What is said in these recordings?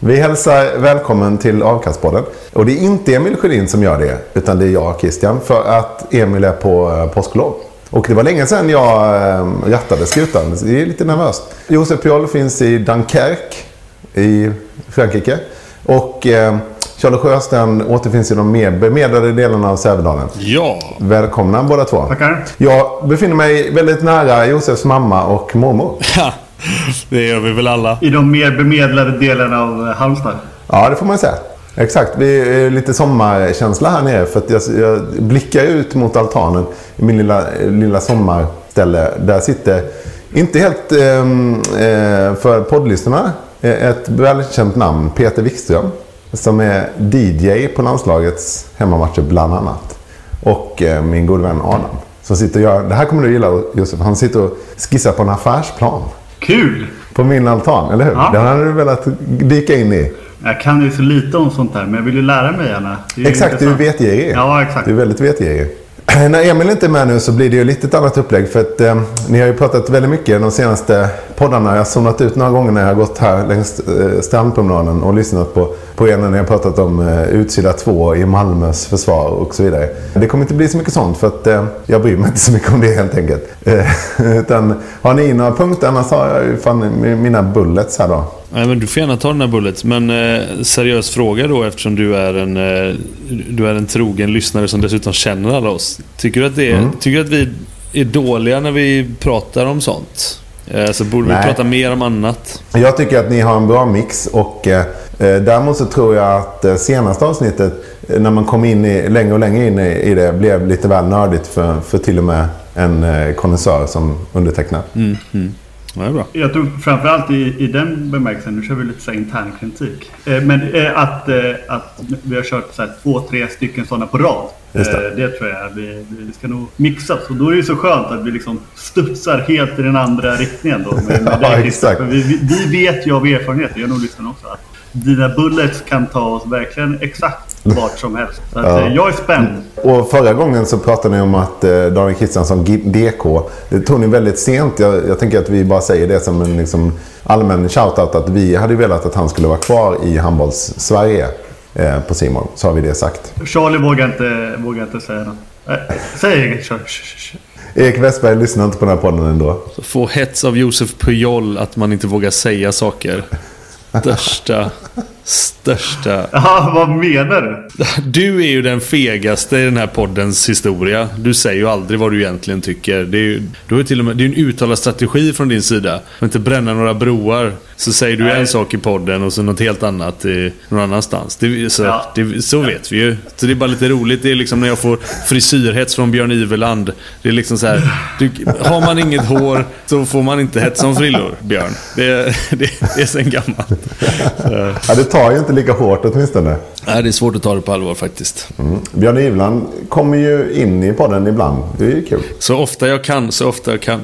Vi hälsar välkommen till Avkastpodden. Och det är inte Emil Sjödin som gör det, utan det är jag, Christian, för att Emil är på eh, påsklov. Och det var länge sedan jag eh, rattade skutan. Det är lite nervöst. Josef Pjoll finns i Dunkerque i Frankrike. Och eh, Charles Sjöstrand återfinns i de mer bemedlade delarna av Sävedalen. Ja. Välkomna båda två. Tackar. Jag befinner mig väldigt nära Josefs mamma och mormor. Ja, det gör vi väl alla. I de mer bemedlade delarna av Halmstad. Ja, det får man säga. Exakt. Vi är lite sommarkänsla här nere. För att jag, jag blickar ut mot altanen i min lilla, lilla sommarställe. Där sitter, inte helt ehm, eh, för poddlyssnarna, eh, ett välkänt namn. Peter Wikström. Som är DJ på landslagets hemmamatcher bland annat. Och eh, min gode vän Adam. Som sitter och gör, det här kommer du gilla Josef. Han sitter och skissar på en affärsplan. Kul! På min altan, eller hur? Ja. Det hade du velat dyka in i. Jag kan ju så lite om sånt där, men jag vill ju lära mig gärna. Exakt, du är vetgirig. Ja, exakt. Du är väldigt vetgirig. När Emil inte är med nu så blir det ju lite ett annat upplägg. För att eh, ni har ju pratat väldigt mycket de senaste poddarna. Jag har zonat ut några gånger när jag har gått här längs eh, strandpromenaden och lyssnat på, på er när ni har pratat om eh, utsida 2 i Malmös försvar och så vidare. Det kommer inte bli så mycket sånt för att eh, jag bryr mig inte så mycket om det helt enkelt. Eh, utan har ni några punkter? Annars har jag ju fan mina bullets här då. Nej, men du får gärna ta den här bullet. Men eh, seriös fråga då eftersom du är en, eh, du är en trogen lyssnare som dessutom känner alla oss. Tycker du att, det är, Mm. tycker att vi är dåliga när vi pratar om sånt? Eh, så borde Nej. vi prata mer om annat. Jag tycker att ni har en bra mix och eh, eh, däremot så tror jag att eh, senaste avsnittet eh, när man kom in i, längre och längre in i, i det blev lite väl nördigt för, för till och med en eh, konnässör som undertecknad. Mm, mm. Det är bra. Jag tror framförallt i, i den bemärkelsen, nu kör vi lite så här intern kritik. Eh, men eh, att, eh, att vi har kört så här två, tre stycken sådana på rad. Det. Eh, det tror jag vi, vi ska nog mixas. Och då är det ju så skönt att vi liksom studsar helt i den andra riktningen då. Med, med Ja, Christer. exakt. Vi, vi, vi vet ju av erfarenhet, jag nog lyssnar också, att dina bullets kan ta oss verkligen exakt vart som helst. Så att, Ja. eh, jag är spänd. Och förra gången så pratade ni om att eh, Daniel Kristiansson, DK, det tog ni väldigt sent. Jag, jag tänker att vi bara säger det som en liksom, allmän shoutout att vi hade velat att han skulle vara kvar i handbolls-Sverige eh, på Simon. Så har vi det sagt. Charlie vågar inte, vågar inte säga något. Eh, Säg inget, sh. Erik Westberg lyssnar inte på den här podden ändå. Få hets av Josef Pujol att man inte vågar säga saker. Största, största Ja, vad menar du? Du är ju den fegaste i den här poddens historia. Du säger ju aldrig vad du egentligen tycker. Det är ju, du har ju till och med, det är en uttalad strategi från din sida. Att inte bränna några broar. Så säger du Nej. en sak i podden och så något helt annat i, någon annanstans. Det, så, Ja. det, så vet vi ju. Så det är bara lite roligt. Det är liksom när jag får frisyrhets från Björn Iverland. Det är liksom så här. Du, har man inget hår så får man inte hetsa om frillor, Björn. Det, det, det är sen gammalt. Så, Ja, det tar ju inte lika hårt åtminstone. nej, det är svårt att ta det på allvar faktiskt. Björn Ivland kommer ju in i podden ibland. Det är ju kul. Så ofta jag kan, så ofta jag kan.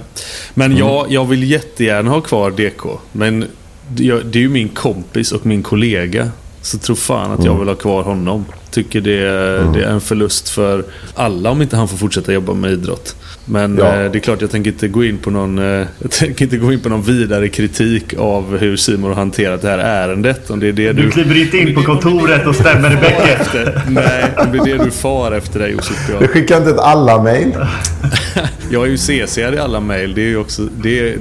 Men jag, jag vill jättegärna ha kvar DK. Men det är ju min kompis och min kollega. Så tro fan att jag vill ha kvar honom. Tycker det, är- det är en förlust för alla om inte han får fortsätta jobba med idrott. Men Ja. eh, det är klart, jag tänker inte gå in på någon eh, Jag tänker inte gå in på någon vidare kritik av hur Simon har hanterat det här ärendet. Om det är det du... Du kliver inte in på kontoret och stämmer i efter. Nej, om det är det du far efter dig Josef Björn. Du skickar inte ett alla-mail. Jag är ju CC i alla mejl. Det är ju också... Det är,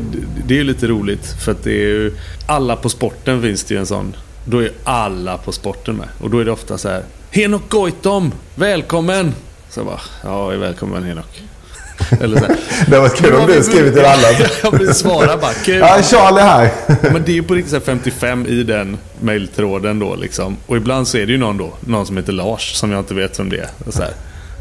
det är lite roligt. För att det är ju... Alla på sporten finns det ju en sån. Då är alla på sporten med. Och då är det ofta så här. Henok Goitom! Välkommen! Så jag bara, ja, välkommen Henok. Eller så här. Det var kul om du skrivit till alla. jag vill svara bara, kul. Ja, Charlie här. Men det är ju på riktigt så här 55 i den mejltråden då liksom. Och ibland så är det ju någon då, någon som heter Lars, som jag inte vet vem det är. Och så här,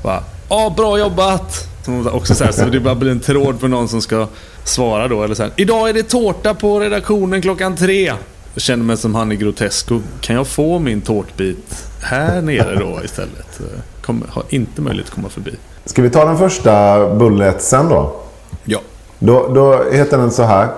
bara, ja bra jobbat! Som också så, här, så det bara blir en tråd för någon som ska svara då. Eller så här, idag är det tårta på redaktionen klockan tre. Jag känner mig som han i Grotesco. Kan jag få min tårtbit här nere då istället? Kommer, har inte möjlighet att komma förbi. Ska vi ta den första bulletsen då? Ja. Då, då heter den så här.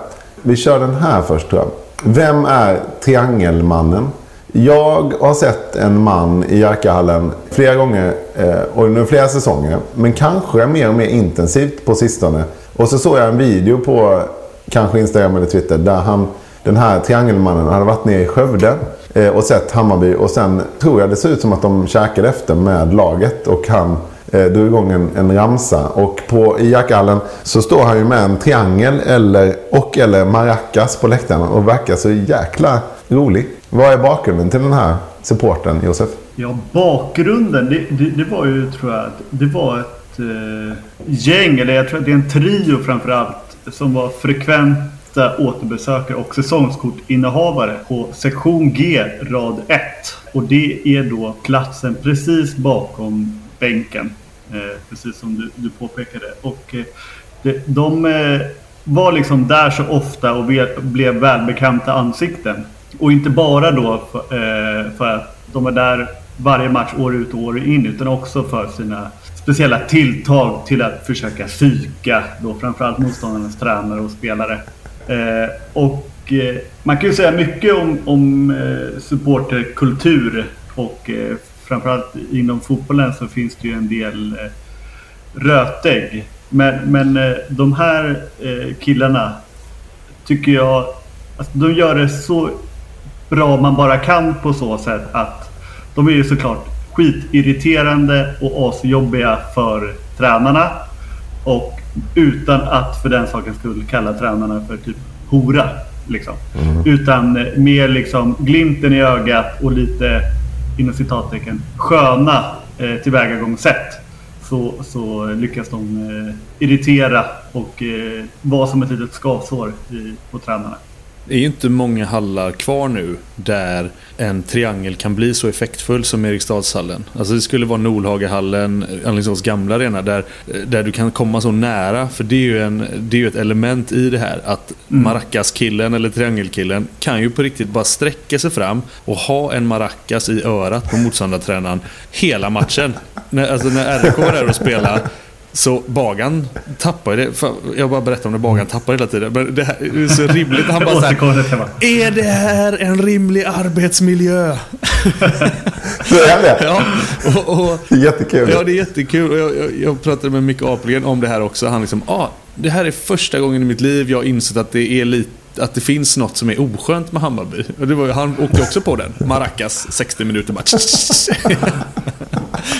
Vi kör den här först tror jag. Vem är Triangelmannen? Jag har sett en man i Jerkahallen flera gånger eh, och under flera säsonger. Men kanske mer och mer intensivt på sistone. Och så såg jag en video på kanske Instagram eller Twitter där han, den här Triangelmannen hade varit nere i Skövde eh, och sett Hammarby. Och sen tror jag det ser ut som att de käkade efter med laget. Och han eh, drog igång en, en ramsa. Och på, i Jackhallen så står han ju med en triangel eller, och eller maracas på läktaren och verkar så jäkla rolig. Vad är bakgrunden till den här supporten, Josef? Ja, bakgrunden. Det, det, det var ju, tror jag, det var ett eh, gäng, eller jag tror att det är en trio framförallt, som var frekvent flesta återbesökare och säsongskortinnehavare på sektion G, rad 1. Och det är då platsen precis bakom bänken. Eh, precis som du, du påpekade. Och eh, det, de eh, var liksom där så ofta och ve, blev välbekanta ansikten. Och inte bara då för, eh, för att de var där varje match år ut och år in utan också för sina speciella tilltag till att försöka psyka då framförallt motståndarnas tränare och spelare. Eh, och eh, man kan ju säga mycket om, om eh, supporterkultur och eh, framförallt inom fotbollen så finns det ju en del eh, rötägg. Men, men eh, de här eh, killarna tycker jag, alltså, de gör det så bra man bara kan på så sätt att de är ju såklart skitirriterande och asjobbiga för tränarna. Och utan att för den sakens skull kalla tränarna för typ hora. Liksom. Mm. Utan eh, mer liksom glimten i ögat och lite inom citattecken sköna eh, tillvägagångssätt. Så, så lyckas de eh, irritera och eh, vara som ett litet skavsår i, på tränarna. Det är ju inte många hallar kvar nu där en triangel kan bli så effektfull som Eriksdalshallen. Alltså det skulle vara Nolhagehallen, Alingsås gamla arena, där, där du kan komma så nära. För det är ju, en, det är ju ett element i det här. Att mm. maracas-killen eller triangelkillen kan ju på riktigt bara sträcka sig fram och ha en maracas i örat på motståndartränaren hela matchen. När, alltså när RIK var där och spelade så Bagan tappar det. Jag bara berättar om det. Bagan tappar hela tiden. Men det, här, är så rimligt. Han bara såhär, Är det här en rimlig arbetsmiljö? Så är det? Ja. Och, och, det är jättekul. Ja, det är jättekul. Och jag, jag, jag pratade med Micke Apelgren om det här också. Han liksom, ah, det här är första gången i mitt liv jag har insett att det är lite att det finns något som är oskönt med Hammarby. Och det var, han åkte också på den. Maracas 60 minuter match.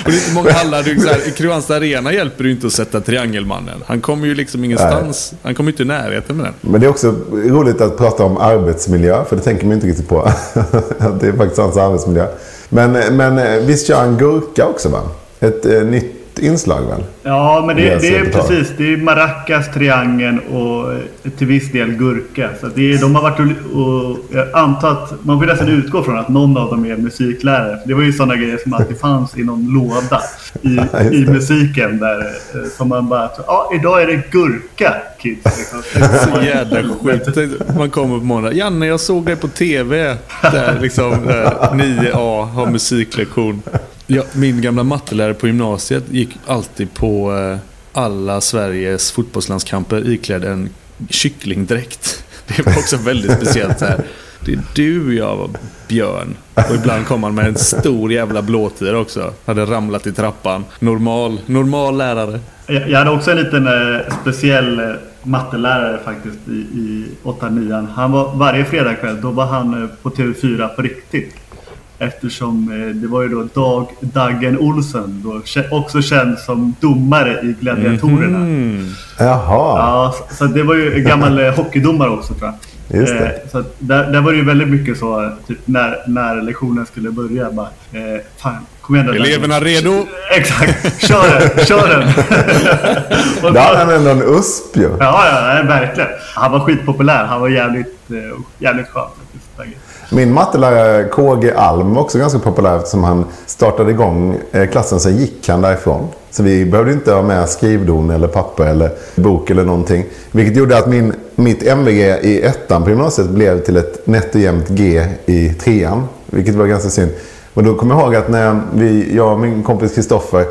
Och det är inte många hallar. I Kristianstad Arena hjälper det inte att sätta triangelmannen. Han kommer ju liksom ingenstans. Nej. Han kommer inte i närheten med den. Men det är också roligt att prata om arbetsmiljö. För det tänker man inte riktigt på. det är faktiskt hans arbetsmiljö. Men, men visst kör han gurka också va? Ett eh, nytt inslag väl? Ja, men det, det är precis. Det är maracas, triangeln och till viss del gurka. Så det är, de har varit och, och jag antar att man får nästan utgå från att någon av dem är musiklärare. Det var ju sådana grejer som alltid fanns i någon låda i, i musiken. Där, eh, som man bara, ja idag är det gurka kids. Liksom. Så jävla sjukt. Man kommer på morgonen. Janne, jag såg dig på TV. Där liksom där 9A har musiklektion. Ja, min gamla mattelärare på gymnasiet gick alltid på eh, alla Sveriges fotbollslandskamper iklädd en kycklingdräkt. Det var också väldigt speciellt. här. Det är du jag var Björn. Och ibland kom han med en stor jävla blåtira också. Hade ramlat i trappan. Normal, normal lärare. Jag hade också en liten eh, speciell eh, mattelärare faktiskt i, i 8-9. Han var varje fredagkväll, då var han eh, på TV4 på riktigt. Eftersom eh, det var ju då Dag Daggen Olsen, då, också känd som domare i Gladiatorerna. Mm. Jaha. Ja, så, så det var ju en gammal eh, hockeydomare också tror jag. Just det. Eh, så att där, där var det ju väldigt mycket så, typ när, när lektionen skulle börja. Bara, eh, fan, kom igen. Eleverna redo? Exakt, kör den, kör den. Och Då så- hade han ändå en USP ju. Ja, ja, verkligen. Han var skitpopulär. Han var jävligt, eh, jävligt skön. Min mattelärare KG Alm var också ganska populär eftersom han startade igång eh, klassen. Sen gick han därifrån. Så vi behövde inte ha med skrivdon eller papper eller bok eller någonting. Vilket gjorde att min, mitt MVG i ettan på gymnasiet blev till ett nätt och jämnt G i trean. Vilket var ganska synd. Och då kommer jag ihåg att när vi, jag och min kompis Kristoffer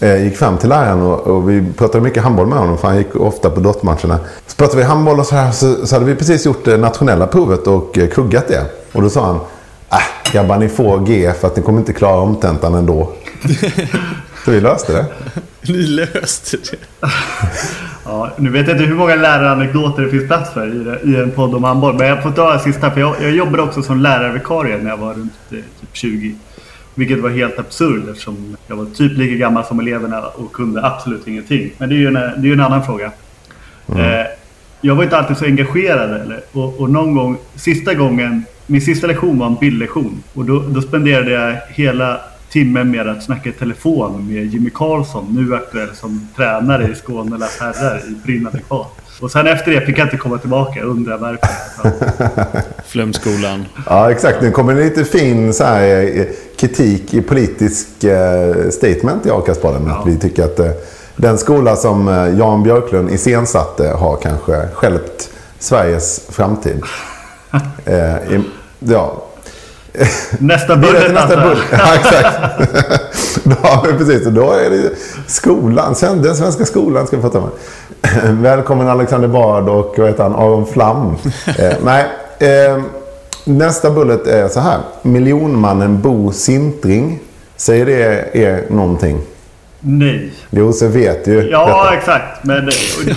eh, gick fram till läraren och, och vi pratade mycket handboll med honom för han gick ofta på dottmatcherna. Så pratade vi handboll och så här så, så hade vi precis gjort det nationella provet och eh, kuggat det. Och då sa han Äh, grabbar ni får G för att ni kommer inte klara omtentan ändå. så vi löste det. Ni löste det. Ja, nu vet jag inte hur många läraranekdoter det finns plats för i, det- i en podd om handboll. Men jag får ta en sista. För jag, jag jobbade också som lärarvikarie när jag var runt eh, typ 20. Vilket var helt absurt eftersom jag var typ lika gammal som eleverna och kunde absolut ingenting. Men det är ju en, det är en annan fråga. Eh, jag var inte alltid så engagerad. Eller? Och, och någon gång, sista gången, min sista lektion var en bildlektion. Och då, då spenderade jag hela timmen med att snacka i telefon med Jimmy Karlsson, nu aktuell som tränare i Skånelas herrar i brinnande kvar. Och sen efter det fick jag inte komma tillbaka, undrar varför. Så, Flömskolan. Ja, exakt. Nu kommer det lite fin så här, eh, kritik i politisk eh, statement i Akaspodden. Att vi tycker att eh, den skola som eh, Jan Björklund iscensatte har kanske stjälpt Sveriges framtid. Eh, i, ja. Nästa budget nästa jag. budget. Ja, exakt. då, har vi precis, och då är det skolan, sen- den svenska skolan ska vi prata med. Välkommen Alexander Bard och vad heter han, Aron Flam. Eh, nej, eh, nästa bullet är så här. Miljonmannen Bo Sintring. Säger det er någonting? Nej. Josef vet ju Ja, detta. exakt. Men det,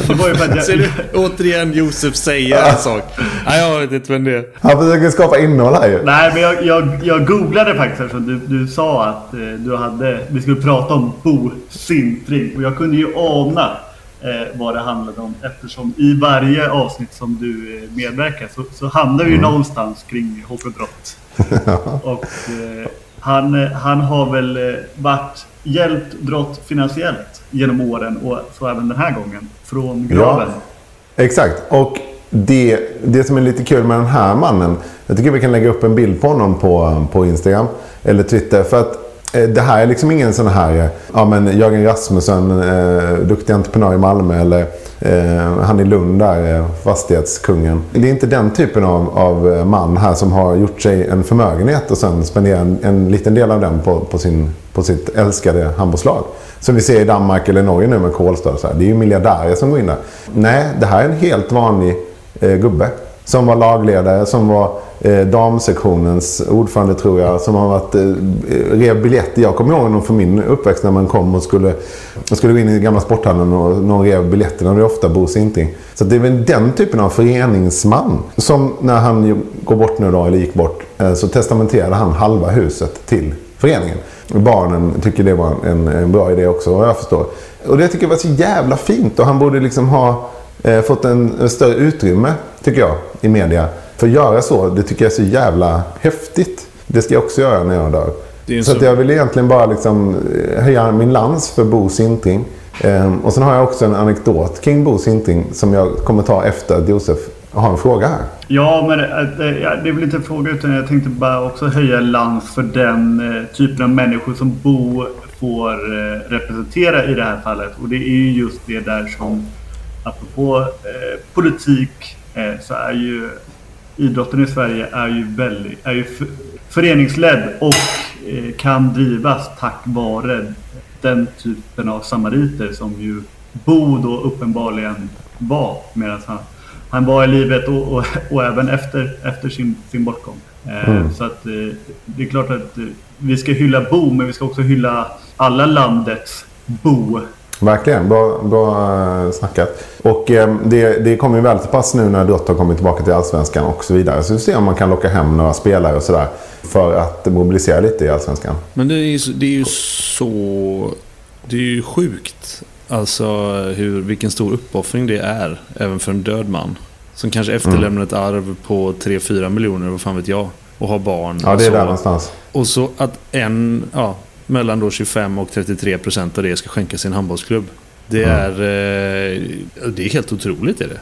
det var ju för att jag... du? Återigen Josef säger en sak. Nej, jag vet inte vem det är. Han försöker skapa innehåll här ju. Nej, men jag, jag, jag googlade faktiskt eftersom du, du sa att eh, du hade, vi skulle prata om Bo Sintring. Och jag kunde ju ana eh, vad det handlade om eftersom i varje avsnitt som du eh, medverkar så, så hamnar vi ju någonstans kring hopp och brott. och eh, han, eh, han har väl eh, varit hjälpt Drott finansiellt genom åren och så även den här gången. Från graven. Exakt. Och det, det som är lite kul med den här mannen. Jag tycker vi kan lägga upp en bild på honom på, på Instagram. Eller Twitter. För att eh, det här är liksom ingen sån här eh, ja, men Jörgen Rasmussen, eh, duktig entreprenör i Malmö. Eller eh, han i Lund där, eh, fastighetskungen. Det är inte den typen av, av eh, man här som har gjort sig en förmögenhet och sen spenderar en, en liten del av den på, på, sin, på sitt älskade handbollslag. Som vi ser i Danmark eller Norge nu med Kolstad. Det är ju miljardärer som går in där. Nej, det här är en helt vanlig eh, gubbe. Som var lagledare, som var eh, damsektionens ordförande tror jag. Som har varit eh, rev biljetter. Jag kommer ihåg någon från min uppväxt när man kom och skulle, skulle gå in i gamla sporthallen och någon rev biljetterna. Det är ofta Bo Sinting. Så det är väl den typen av föreningsman. Som när han går bort nu då, eller gick bort, eh, så testamenterade han halva huset till föreningen. Barnen tycker det var en, en bra idé också, vad jag förstår. Och det tycker jag var så jävla fint. Och han borde liksom ha eh, fått en, en större utrymme, tycker jag, i media. För att göra så, det tycker jag är så jävla häftigt. Det ska jag också göra när jag dör. Det Så så- jag vill egentligen bara liksom eh, höja min lans för Bo Sintring. Ehm, och sen har jag också en anekdot kring Bo Sintring som jag kommer ta efter att Josef har en fråga här. Ja, men eh, ja, det är väl inte en fråga utan jag tänkte bara också höja lans för den eh, typen av människor som Bo får eh, representera i det här fallet. Och det är ju just det där som, apropå eh, politik, eh, så är ju idrotten i Sverige är ju, väldigt, är ju föreningsledd och eh, kan drivas tack vare den typen av samariter som ju Bo då uppenbarligen var medan han, han var i livet och, och, och även efter, efter sin, sin bortgång. Eh, Så att eh, det är klart att eh, vi ska hylla Bo men vi ska också hylla alla landets Bo Verkligen, bra, bra eh, snackat. Och eh, det, det kommer ju väl till pass nu när Drott har kommit tillbaka till Allsvenskan och så vidare. Så vi ser om man kan locka hem några spelare och sådär. För att mobilisera lite i Allsvenskan. Men det är det är ju så... Det är ju sjukt. Alltså hur, vilken stor uppoffring det är. Även för en död man. Som kanske efterlämnar ett arv på 3-4 miljoner, vad fan vet jag. Och har barn. Ja, det är så. där någonstans. Och så att en, ja, mellan då 25 och 33 procent av det ska skänka sin handbollsklubb. Det är, eh, det är helt otroligt är det.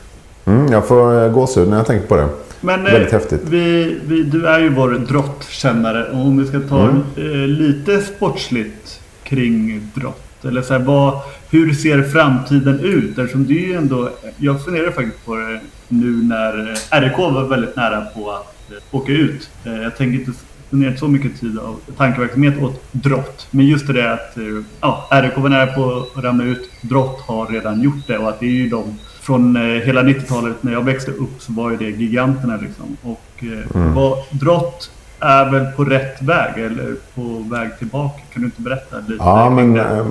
Mm, jag får eh, gåshud när jag tänker på det. Men eh, Väldigt häftigt. Vi, vi, du är ju vår drottkännare. Och om vi ska ta Mm. eh, lite sportsligt kring drott. Eller så här, vad, hur ser framtiden ut? Eftersom det är ju ändå, jag funderar faktiskt på det nu när eh, RIK var väldigt nära på att eh, åka ut. Eh, jag tänker inte spendera så mycket tid av tankeverksamhet åt drott. Men just det att eh, ja, RIK var nära på att ramla ut. Drott har redan gjort det och att det är ju de från eh, hela 90-talet när jag växte upp så var ju det giganterna liksom. Och eh, vad, drott är väl på rätt väg eller på väg tillbaka. Kan du inte berätta lite? Ja, men, det?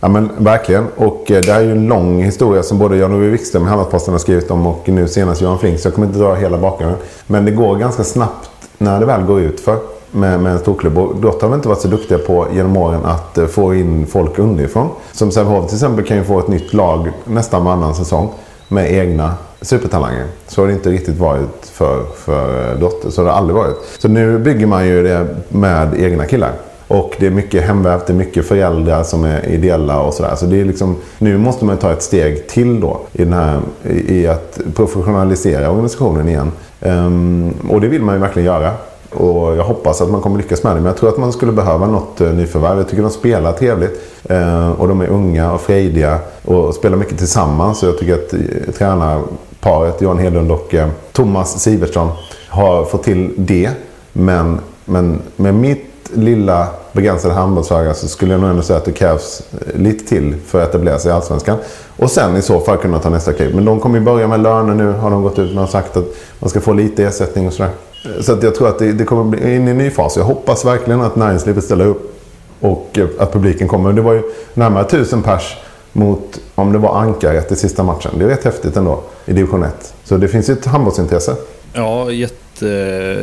ja, men verkligen. Och det här är ju en lång historia som både Jan-Ove Wikström i Hallandsposten har skrivit om och nu senast Johan Flink. Så jag kommer inte dra hela bakgrunden. Men det går ganska snabbt när det väl går ut för med, med en storklubb. Och Drott har väl inte varit så duktiga på genom åren att eh, få in folk underifrån. Som Sävehof till exempel kan ju få ett nytt lag nästan varannan säsong med egna supertalanger. Så har det inte riktigt varit för, för eh, Dotter. Så har det aldrig varit. Så nu bygger man ju det med egna killar. Och det är mycket hemvävt, det är mycket föräldrar som är ideella och sådär. Så det är liksom, nu måste man ta ett steg till då i, den här, i att professionalisera organisationen igen. Um, och det vill man ju verkligen göra. Och jag hoppas att man kommer lyckas med det. Men jag tror att man skulle behöva något eh, nyförvärv. Jag tycker de spelar trevligt. Eh, och de är unga och frejdiga. Och spelar mycket tillsammans. Så jag tycker att eh, tränarparet Johan Hedlund och Thomas Sivertsson har fått till det. Men, men med mitt lilla begränsade handbollsöga så skulle jag nog ändå säga att det krävs lite till för att etablera sig i Allsvenskan. Och sen i så fall kunna ta nästa kliv. Men de kommer ju börja med löner nu har de gått ut med och sagt att man ska få lite ersättning och sådär. Så att jag tror att det, det kommer bli in i en ny fas. Jag hoppas verkligen att näringslivet ställer upp och eh, att publiken kommer. Det var ju närmare tusen pers mot, om det var Ankaret i sista matchen. Det är rätt häftigt ändå i division 1. Så det finns ju ett handbollsintresse. Ja, jätte,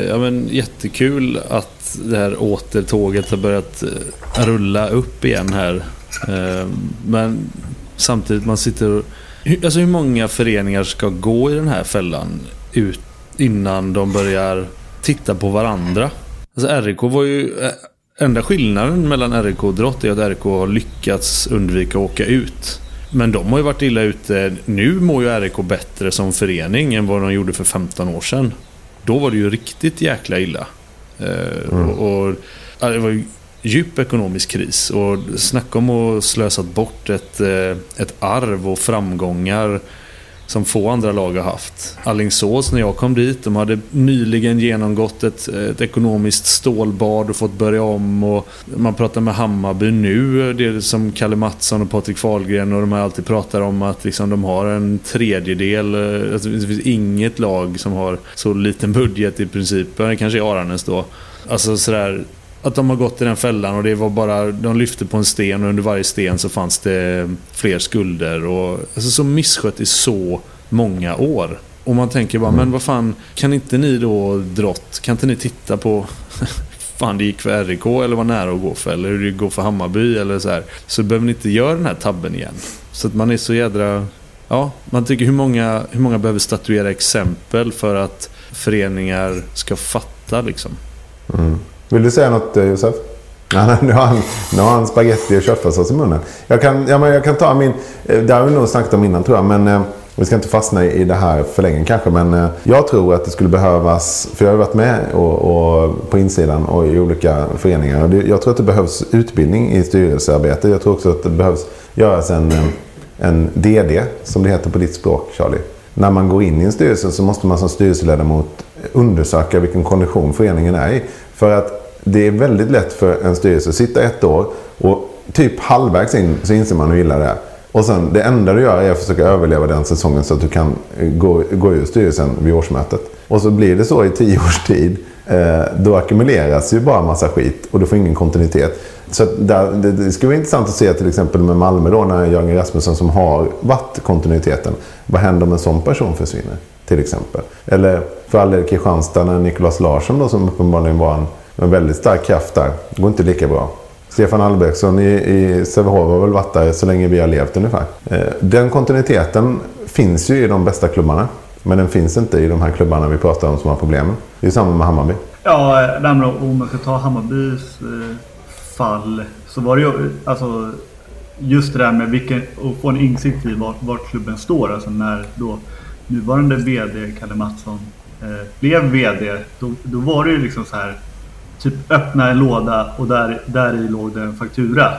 ja men, jättekul att det här återtåget har börjat eh, rulla upp igen här. Eh, men samtidigt man sitter och... Alltså hur många föreningar ska gå i den här fällan ut innan de börjar titta på varandra? Alltså RIK var ju... eh, Enda skillnaden mellan RIK och Drott är att RIK har lyckats undvika att åka ut. Men de har ju varit illa ute. Nu mår ju RIK bättre som förening än vad de gjorde för 15 år sedan. Då var det ju riktigt jäkla illa. Eh, och, och, ja, det var ju djup ekonomisk kris. Och snacka om att slösat bort ett, eh, ett arv och framgångar som få andra lag har haft. Allingsås när jag kom dit, de hade nyligen genomgått ett, ett ekonomiskt stålbad och fått börja om. Och man pratar med Hammarby nu, det som Kalle Mattsson och Patrik Fahlgren och de här alltid pratar om att liksom de har en tredjedel, eh, alltså det finns inget lag som har så liten budget i princip. Det kanske är Aranäs då. Alltså sådär, att de har gått i den fällan och det var bara, de lyfte på en sten och under varje sten så fanns det fler skulder. Och, alltså så misskött i så många år. Och man tänker bara, men vad fan, kan inte ni då drott, kan inte ni titta på fan det gick för RIK eller var nära att gå för eller hur det går för Hammarby eller så här. Så behöver ni inte göra den här tabben igen. Så att man är så jädra... Ja, man tycker hur många, hur många behöver statuera exempel för att föreningar ska fatta liksom. Vill du säga något eh, Josef? Nej, nej, nu har han, nu har han spaghetti och köttfärssås i munnen. Jag kan, ja, men jag kan ta min... eh, Det har vi nog snackat om innan tror jag. Men eh, vi ska inte fastna i det här för länge kanske. Men eh, jag tror att det skulle behövas... För jag har varit med och, och, på insidan och i olika föreningar. Det, jag tror att det behövs utbildning i styrelsearbete. Jag tror också att det behövs göras en, eh, en DD, som det heter på ditt språk Charlie. När man går in i en styrelse så måste man som styrelseledamot undersöka vilken kondition föreningen är i. För att det är väldigt lätt för en styrelse att sitta ett år och typ halvvägs in så inser man hur illa det är. Och sen det enda du gör är att försöka överleva den säsongen så att du kan eh, gå, gå ur styrelsen vid årsmötet. Och så blir det så i tio års tid. Eh, då ackumuleras ju bara massa skit och du får ingen kontinuitet. Så där, det, det skulle vara intressant att se till exempel med Malmö då när Jörgen Rasmussen som har varit kontinuiteten. Vad händer om en sån person försvinner? Till exempel. Eller för all del Kristianstad när Nicolas Larsson då som uppenbarligen var en, en väldigt stark kraft där. Det går inte lika bra. Stefan Albrektsson i, i Sävehof har väl varit där så länge vi har levt ungefär. Eh, den kontinuiteten finns ju i de bästa klubbarna. Men den finns inte i de här klubbarna vi pratar om som har problem. Det är samma med Hammarby. Ja, nej, om man ska ta Hammarbys eh, fall så var det ju alltså just det där med vilken, att få en insikt i vart, vart klubben står. Alltså när då nuvarande VD Kalle Mattsson eh, blev VD. Då, då var det ju liksom så här typ öppna en låda och där, där i låg det en faktura.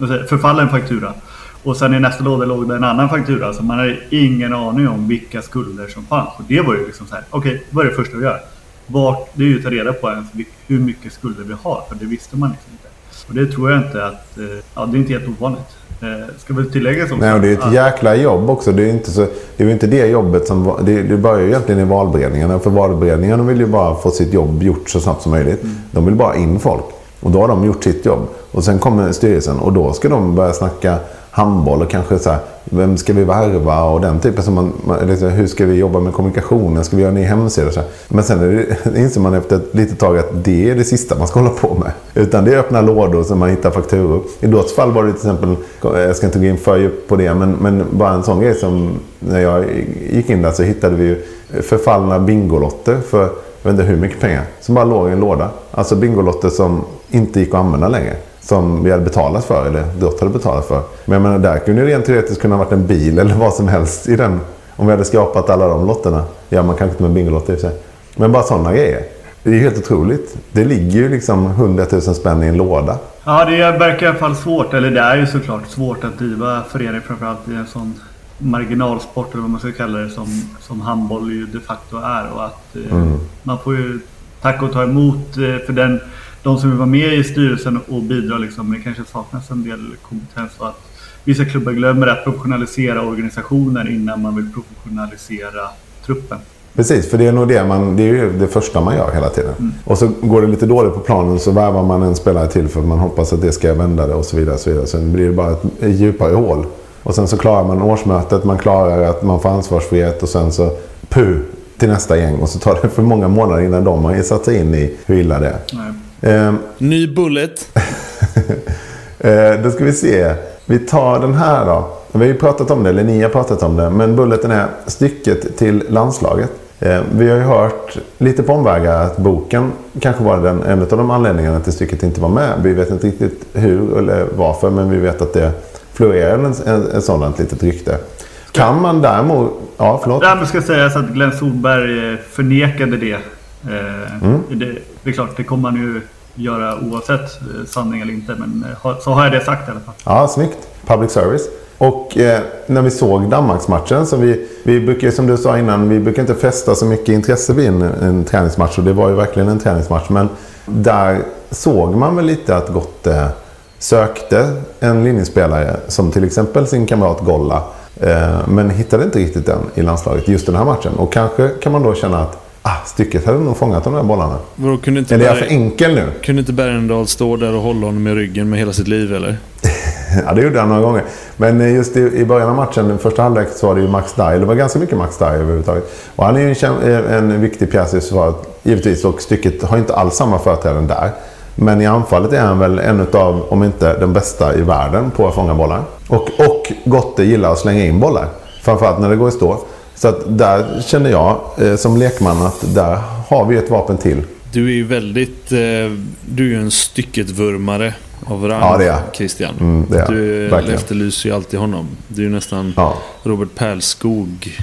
Alltså, Förfallen faktura. Och sen i nästa låda låg det en annan faktura. Så man hade ingen aning om vilka skulder som fanns. Och det var ju liksom så här, okej, okay, vad är det första vi gör? Vart, det är ju att ta reda på ens hur mycket skulder vi har. För det visste man liksom inte. Och det tror jag inte att, eh, ja det är inte helt ovanligt. Eh, ska väl tilläggas också. Nej, och det är ett jäkla jobb också. Det är inte, så, det är inte det jobbet som... Det, det börjar ju egentligen i valberedningarna. För valberedningarna vill ju bara få sitt jobb gjort så snabbt som möjligt. Mm. De vill bara in folk. Och då har de gjort sitt jobb. Och sen kommer styrelsen och då ska de börja snacka handboll och kanske så här, vem ska vi värva och den typen. Som man, liksom, hur ska vi jobba med kommunikationen? Ska vi göra en ny hemsida? Så Men sen är det, inser man efter ett litet tag att det är det sista man ska hålla på med. Utan det är öppna lådor så man hittar fakturor. I Dots fall var det till exempel, jag ska inte gå in för djupt på det, men, men bara en sån grej som när jag gick in där så hittade vi ju förfallna Bingolotter för jag vet inte hur mycket pengar. Som bara låg i en låda. Alltså Bingolotter som inte gick att använda längre som vi hade betalat för, eller Dott hade betalat för. Men jag menar, där kunde det rent teoretiskt kunna varit en bil eller vad som helst i den. Om vi hade skapat alla de lotterna. Ja, man kanske inte med Bingolotter i och för sig. Men bara sådana grejer. Det är ju helt otroligt. Det ligger ju liksom 100 000 spänn i en låda. Ja, det verkar i alla fall svårt. Eller det är ju såklart svårt att driva förening framförallt i en sån marginalsport eller vad man ska kalla det som, som handboll ju de facto är. Och att eh, mm. man får ju tacka och ta emot eh, för den de som vill vara med i styrelsen och bidra liksom, det kanske saknas en del kompetens och att vissa klubbar glömmer att professionalisera organisationen innan man vill professionalisera truppen. Precis, för det är nog det, man, det, är ju det första man gör hela tiden. Mm. Och så går det lite dåligt på planen så värvar man en spelare till för att man hoppas att det ska vända det och så vidare. Och så vidare. Sen blir det bara ett djupare hål. Och sen så klarar man årsmötet, man klarar att man får ansvarsfrihet och sen så puh till nästa gäng. Och så tar det för många månader innan de har satt sig in i hur illa det är. Nej. Eh, Ny bullet. eh, då ska vi se. Vi tar den här då. Vi har ju pratat om det, eller ni har pratat om det. Men bulleten är stycket till landslaget. Eh, vi har ju hört lite på omvägar att boken kanske var den, en av de anledningarna till stycket inte var med. Vi vet inte riktigt hur eller varför, men vi vet att det florerar en, en, en sådant litet rykte. Kan man däremot... Ja, förlåt. Därmed ska sägas att Glenn Solberg eh, förnekade det. Eh, mm. det. Det är klart, det kommer man ju göra oavsett eh, sanning eller inte. Men eh, så har jag det sagt i alla fall. Ja, snyggt. Public service. Och eh, när vi såg Danmarksmatchen, så vi, vi brukar som du sa innan, vi brukar inte fästa så mycket intresse vid en, en träningsmatch. Och det var ju verkligen en träningsmatch. Men där såg man väl lite att Gotte sökte en linjespelare som till exempel sin kamrat Golla. Eh, men hittade inte riktigt den i landslaget just den här matchen. Och kanske kan man då känna att Ah, stycket hade nog fångat de där bollarna. Vadå, kunde inte eller är jag för enkel nu? Kunde inte Bergendahl stå där och hålla honom i ryggen med hela sitt liv eller? ja, det gjorde han några gånger. Men just i, början av matchen, första halvlek, så var det ju Max Dye. Det var ganska mycket Max Dye överhuvudtaget. Och han är ju en, en viktig pjäs i försvaret, givetvis. Och stycket har inte alls samma företräden där. Men i anfallet är han väl en av, om inte den bästa i världen på att fånga bollar. Och, och Gotte gillar att slänga in bollar. Framförallt när det går i stå. Så att där känner jag eh, som lekman att där har vi ett vapen till. Du är ju väldigt... Eh, du är ju en stycket-vurmare av rang, ja, det är. Christian. Mm, det är. Du Verkligen. efterlyser ju alltid honom. Du är ju nästan ja. Robert Pärlskog-sk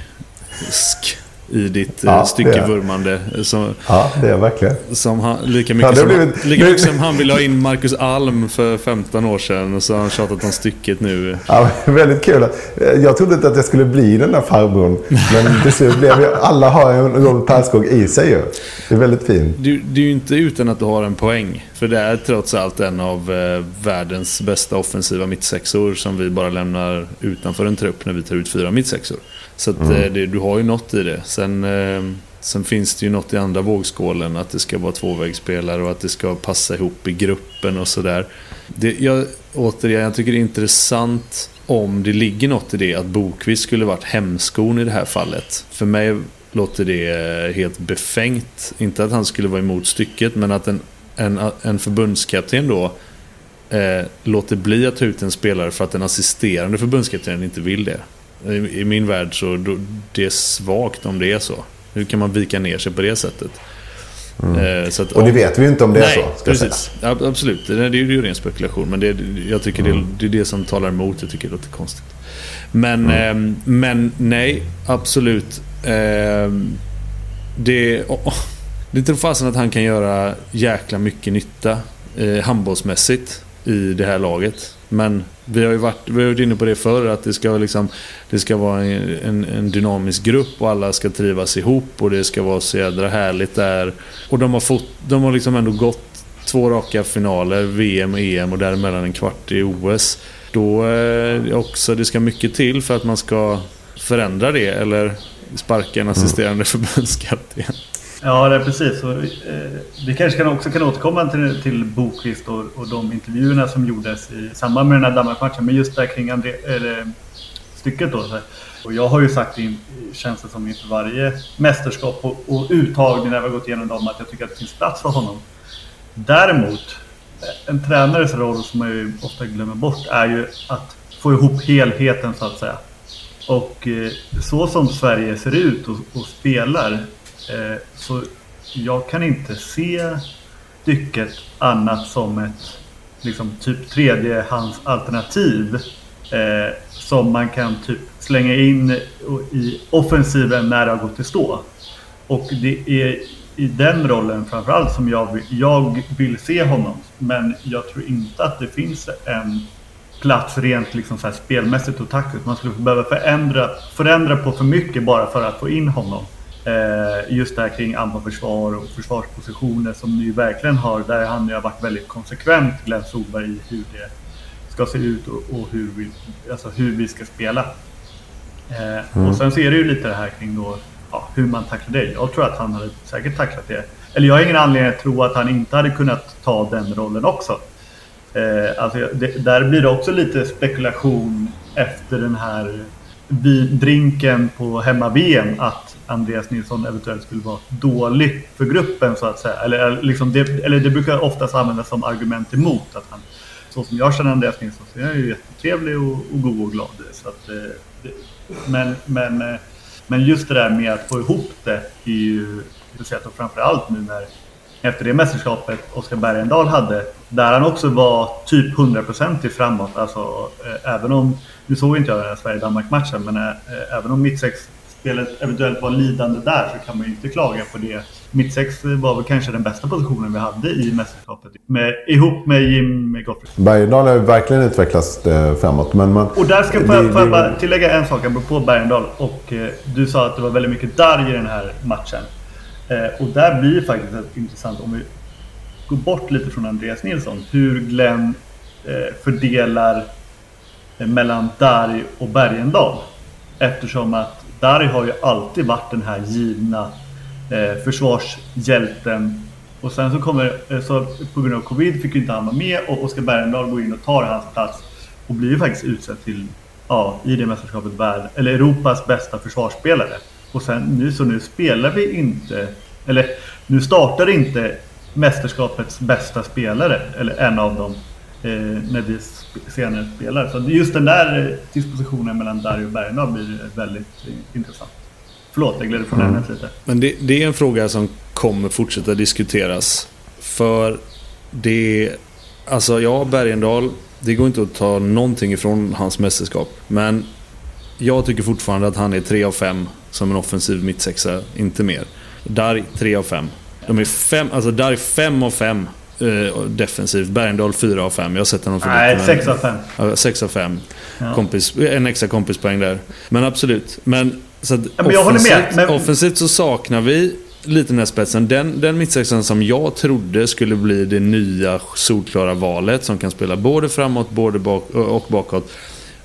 i ditt ja, styckevurmande. Som, ja, det är verkligen. Som han, lika mycket, ja, som, blivit, lika mycket som han ville ha in Marcus Alm för 15 år sedan. Och så har han tjatat om stycket nu. Ja, väldigt kul. Jag trodde inte att jag skulle bli den där farbrorn. Men till slut blev jag, alla har en Robert Perskog i sig ju. Det är väldigt fint. Du, det är ju inte utan att du har en poäng. För det är trots allt en av eh, världens bästa offensiva mittsexor som vi bara lämnar utanför en trupp när vi tar ut fyra mittsexor. Så att, mm. Eh, det, du har ju något i det. Sen, eh, Sen finns det ju något i andra vågskålen. Att det ska vara tvåvägsspelare och att det ska passa ihop i gruppen och sådär. Jag, återigen, jag tycker det är intressant om det ligger något i det att Bokvist skulle varit hämskon i det här fallet. För mig låter det helt befängt. Inte att han skulle vara emot stycket, men att en, en, en förbundskapten då eh, låter bli att ta ut en spelare för att den assisterande förbundskaptenen inte vill det. I, i min värld så då, det är svagt om det är så. Hur kan man vika ner sig på det sättet? Mm. Att, och det vet vi inte om det nej, är så. precis. Absolut. Det, är ju ren spekulation. Men det, jag tycker mm. det, det, är det som talar emot. Jag tycker det låter konstigt. Men, mm. eh, men nej, absolut. Eh, det, oh, det tror fasen att han kan göra jäkla mycket nytta eh, handbollsmässigt i det här laget. Men vi har ju varit, vi har varit inne på det förr, att det ska, liksom, det ska vara en, en, dynamisk grupp och alla ska trivas ihop och det ska vara så jädra härligt där. Och de har, fått, de har liksom ändå gått två raka finaler, VM och EM och däremellan en kvart i OS. Då eh, också, det ska mycket till för att man ska förändra det eller sparka en assisterande mm. förbundskapten. Ja, det är precis. Så, eh, vi kanske kan också kan återkomma till, till Bokvist och, och de intervjuerna som gjordes i samband med den här Danmarkmatchen. Men just där kring André, eller, stycket då. Så och jag har ju sagt, in, känns det som inför varje mästerskap och, och uttagning när vi har gått igenom dem, att jag tycker att det finns plats för honom. Däremot, en tränares roll som man ju ofta glömmer bort är ju att få ihop helheten så att säga. Och eh, så som Sverige ser ut och, och spelar Eh, så jag kan inte se stycket annat som ett liksom, typ tredjehandsalternativ eh, som man kan typ slänga in i offensiven när det har gått i stå. Och det är i den rollen framförallt som jag vill, jag vill se honom. Men jag tror inte att det finns en plats rent liksom så spelmässigt och taktiskt. Man skulle behöva förändra, förändra på för mycket bara för att få in honom. Eh, just det här kring anfallsförsvar och försvarspositioner som ni verkligen har. Där han har varit väldigt konsekvent, Glenn Solberg, i hur det ska se ut och, och hur, vi, alltså hur vi ska spela. Eh, mm. Och sen är det ju lite det här kring då, ja, hur man tacklar det. Jag tror att han hade säkert tacklat det. Eller jag har ingen anledning att tro att han inte hade kunnat ta den rollen också. Eh, alltså det, där blir det också lite spekulation efter den här drinken på hemma-VM att Andreas Nilsson eventuellt skulle vara dålig för gruppen så att säga. Eller, liksom det, eller det brukar oftast användas som argument emot att han, så som jag känner Andreas Nilsson så är han ju jättetrevlig och, och god och glad. Så att, eh, det, men, men, eh, men just det där med att få ihop det är ju speciellt och framförallt nu när efter det mästerskapet Oskar Bergendahl hade, där han också var typ 100% framåt. Alltså, eh, även om, nu såg inte jag den här Sverige-Danmark-matchen, men eh, eh även om mittsex mittsexspelet eventuellt var lidande där så kan man ju inte klaga på det. Mittsex var väl kanske den bästa positionen vi hade i mästerskapet. Med, ihop med Jim Gottfried. Bergendahl har verkligen utvecklats eh, framåt. Men man, och där ska det, får jag bara tillägga en sak apropå Bergendahl. Och, eh, du sa att det var väldigt mycket darr i den här matchen. Eh, och där blir det faktiskt intressant om vi går bort lite från Andreas Nilsson. Hur Glenn eh, fördelar eh, mellan Darj och Bergendal. Eftersom att Dari har ju alltid varit den här givna eh, försvarshjälten. Och sen så kommer, eh, så på grund av covid fick ju inte han vara med och Oskar Bergendahl går in och tar hans plats. Och blir ju faktiskt utsedd till, ja, i det mästerskapet, värld, eller Europas bästa försvarsspelare. Och sen nu så nu spelar vi inte, eller nu startar inte mästerskapets bästa spelare, eller en av dem, när vi senare spelar. Så just den där eh, dispositionen mellan Dario och Bergendahl blir väldigt intressant. Förlåt, jag gled från mm. ämnet lite. Men det, det, är en fråga som kommer fortsätta diskuteras. För det... Alltså, ja, Bergendahl. Det går inte att ta någonting ifrån hans mästerskap. Men jag tycker fortfarande att han är 3 av 5 som en offensiv mittsexa, inte mer. Darg 3 av 5. De är fem, alltså Darg 5 av 5 eh, defensivt. Bergendahl 4 av 5. Jag har sett honom för Nej, 6 av 5. Ja, 6 av 5. Ja. Kompis, en extra kompispoäng där. Men absolut. Men, så ja, men offensivt, men... offensivt så saknar vi lite den här spetsen. Den, den mittsexan som jag trodde skulle bli det nya solklara valet som kan spela både framåt både bak och bakåt.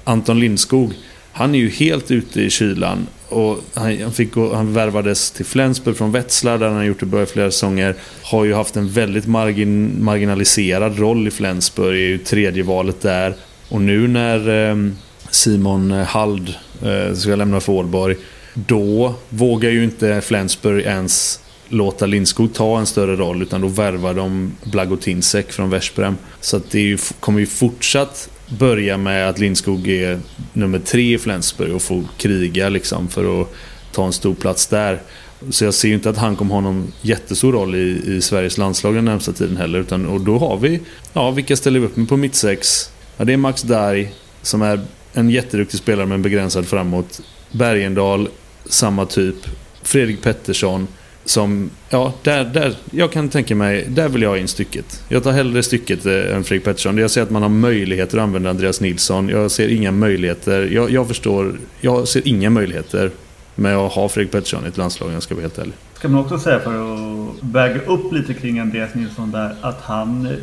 Anton Lindskog. Han är ju helt ute i kylan och han, fick gå, han värvades till Flensburg från Wetzlar där han har gjort det bra i flera säsonger. Har ju haft en väldigt margin, marginaliserad roll i Flensburg, är ju tredje valet där. Och nu när eh, Simon Hald eh, ska lämna för Ålborg, då vågar ju inte Flensburg ens låta Lindskog ta en större roll utan då värvar de Blagotinsek från Veszprem. Så att det ju, kommer ju fortsatt börja med att Lindskog är nummer tre i Flensburg och får kriga liksom för att ta en stor plats där. Så jag ser ju inte att han kommer ha någon jättestor roll i, i Sveriges landslag den närmsta tiden heller. Utan, och då har vi, ja vilka ställer vi upp med på mittsex? Ja, det är Max Darg som är en jätteduktig spelare men begränsad framåt. Bergendal, samma typ. Fredrik Pettersson. Som, ja, där, där, jag kan tänka mig, där vill jag ha in stycket. Jag tar hellre stycket eh, än Fredrik Pettersson. Jag ser att man har möjligheter att använda Andreas Nilsson. Jag ser inga möjligheter, jag, jag förstår, jag ser inga möjligheter med att ha Fredrik Pettersson i ett landslag om jag ska vara helt ärlig. Ska man också säga för att väga upp lite kring Andreas Nilsson där att han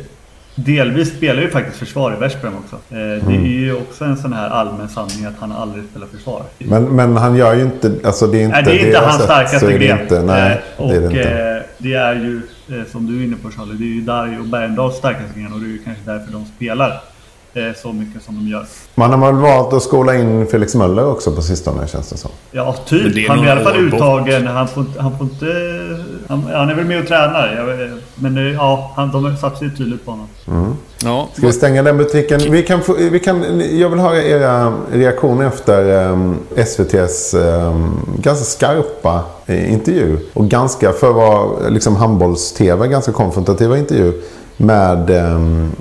Delvis spelar ju faktiskt försvar i Veszprem också. Eh, det Mm. är ju också en sån här allmän sanning att han aldrig spelar försvar. Men, men han gör ju inte... Alltså det är inte Nej, det är inte har hans sett, så starkaste det gren. Inte, nej, Eh, och det är det inte. eh, det är ju, eh, som du är inne på Charlie, det är ju Darj och Bergendahls starkaste gren och det är ju kanske därför de spelar eh, så mycket som de gör. Man har väl valt att skola in Felix Möller också på sistone känns det som. Ja, typ. är Han är i alla fall uttagen. Han får, inte- han får inte... Han, han är väl med och tränar. Men ja, han, de satsar ju tydligt på honom. Ja, Ska vi stänga den butiken? Vi kan få, vi kan, jag vill höra era reaktioner efter um, SVTs um, ganska skarpa eh, intervju. Och ganska, för att vara liksom handbolls-tv, ganska konfrontativa intervju med um,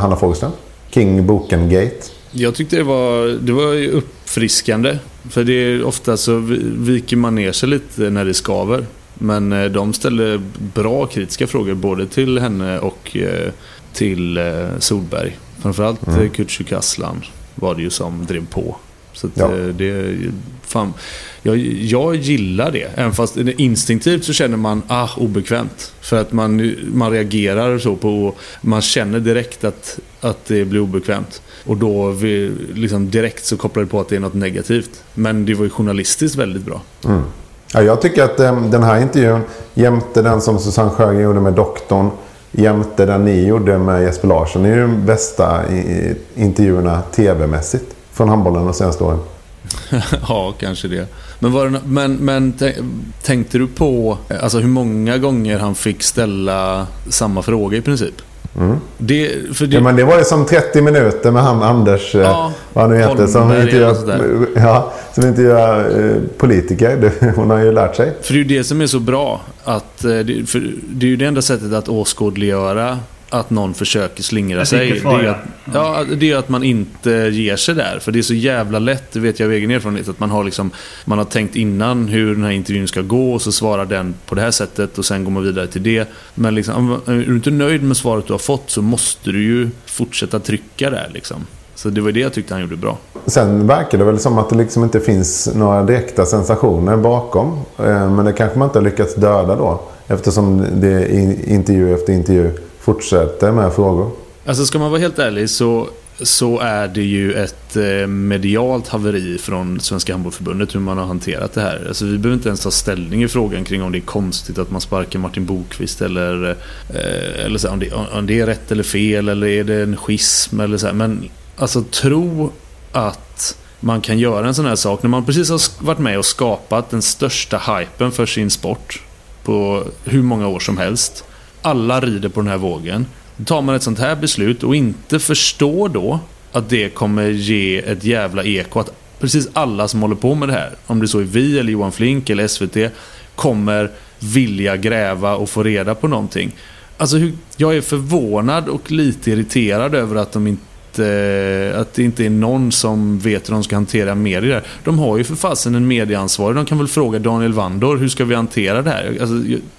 Hanna Fogelström. King Boken-gate. Jag tyckte det var, det var uppfriskande. För det är ofta så vi- viker man ner sig lite när det skaver. Men eh, de ställde bra kritiska frågor både till henne och eh, till eh, Solberg. Framförallt mm. Kutsu Kaslan var det ju som drev på. Så Ja. eh, det, fan, jag, jag gillar det. Även fast instinktivt så känner man ah, obekvämt. För att man, man reagerar så på... Man känner direkt att, att det blir obekvämt. Och då vi, liksom direkt så kopplar det på att det är något negativt. Men det var ju journalistiskt väldigt bra. Ja, jag tycker att um, den här intervjun, jämte den som Susanne Sjögren gjorde med doktorn, jämte den ni gjorde med Jesper Larsson, är ju de bästa i, intervjuerna tv-mässigt från handbollen de senaste åren. ja, kanske det. Men, det, men, men tän- tänkte du på alltså, hur många gånger han fick ställa samma fråga i princip? Det, för det, Ja, men det var ju som 30 minuter med han Anders, eh, Ja, vad han nu heter, som intervjuar, ja, som intervjuar eh, politiker. Det- Hon har ju lärt sig. För det är ju det som är så bra. Att, eh, det, för det är ju det enda sättet att åskådliggöra att någon försöker slingra sig. Det är, att, ja, det är att man inte ger sig där. För det är så jävla lätt, det vet jag av egen erfarenhet, att man har, liksom, man har tänkt innan hur den här intervjun ska gå och så svarar den på det här sättet och sen går man vidare till det. Men liksom, är du inte nöjd med svaret du har fått så måste du ju fortsätta trycka där. Liksom. Så det var det jag tyckte han gjorde bra. Sen verkar det väl som att det liksom inte finns några direkta sensationer bakom. Eh, Men det kanske man inte har lyckats döda då. Eftersom det i intervju efter intervju fortsätter med frågor. Alltså ska man vara helt ärlig så, så är det ju ett eh, medialt haveri från Svenska Handbollförbundet hur man har hanterat det här. Alltså vi behöver inte ens ta ställning i frågan kring om det är konstigt att man sparkar Martin Bokvist eller, eh, eller så, om, det, om det är rätt eller fel eller är det en schism eller så här. Men alltså tro att man kan göra en sån här sak när man precis har varit med och skapat den största hypen för sin sport på hur många år som helst. Alla rider på den här vågen. Då tar man ett sånt här beslut och inte förstår då att det kommer ge ett jävla eko. Att precis alla som håller på med det här, om det så är vi eller Johan Flink eller SVT, kommer vilja gräva och få reda på någonting. Alltså, jag är förvånad och lite irriterad över att de inte Eh, att det inte är någon som vet hur de ska hantera medier där. De har ju för fasen en medieansvarig. De kan väl fråga Daniel Wandor, hur ska vi hantera det här? Alltså,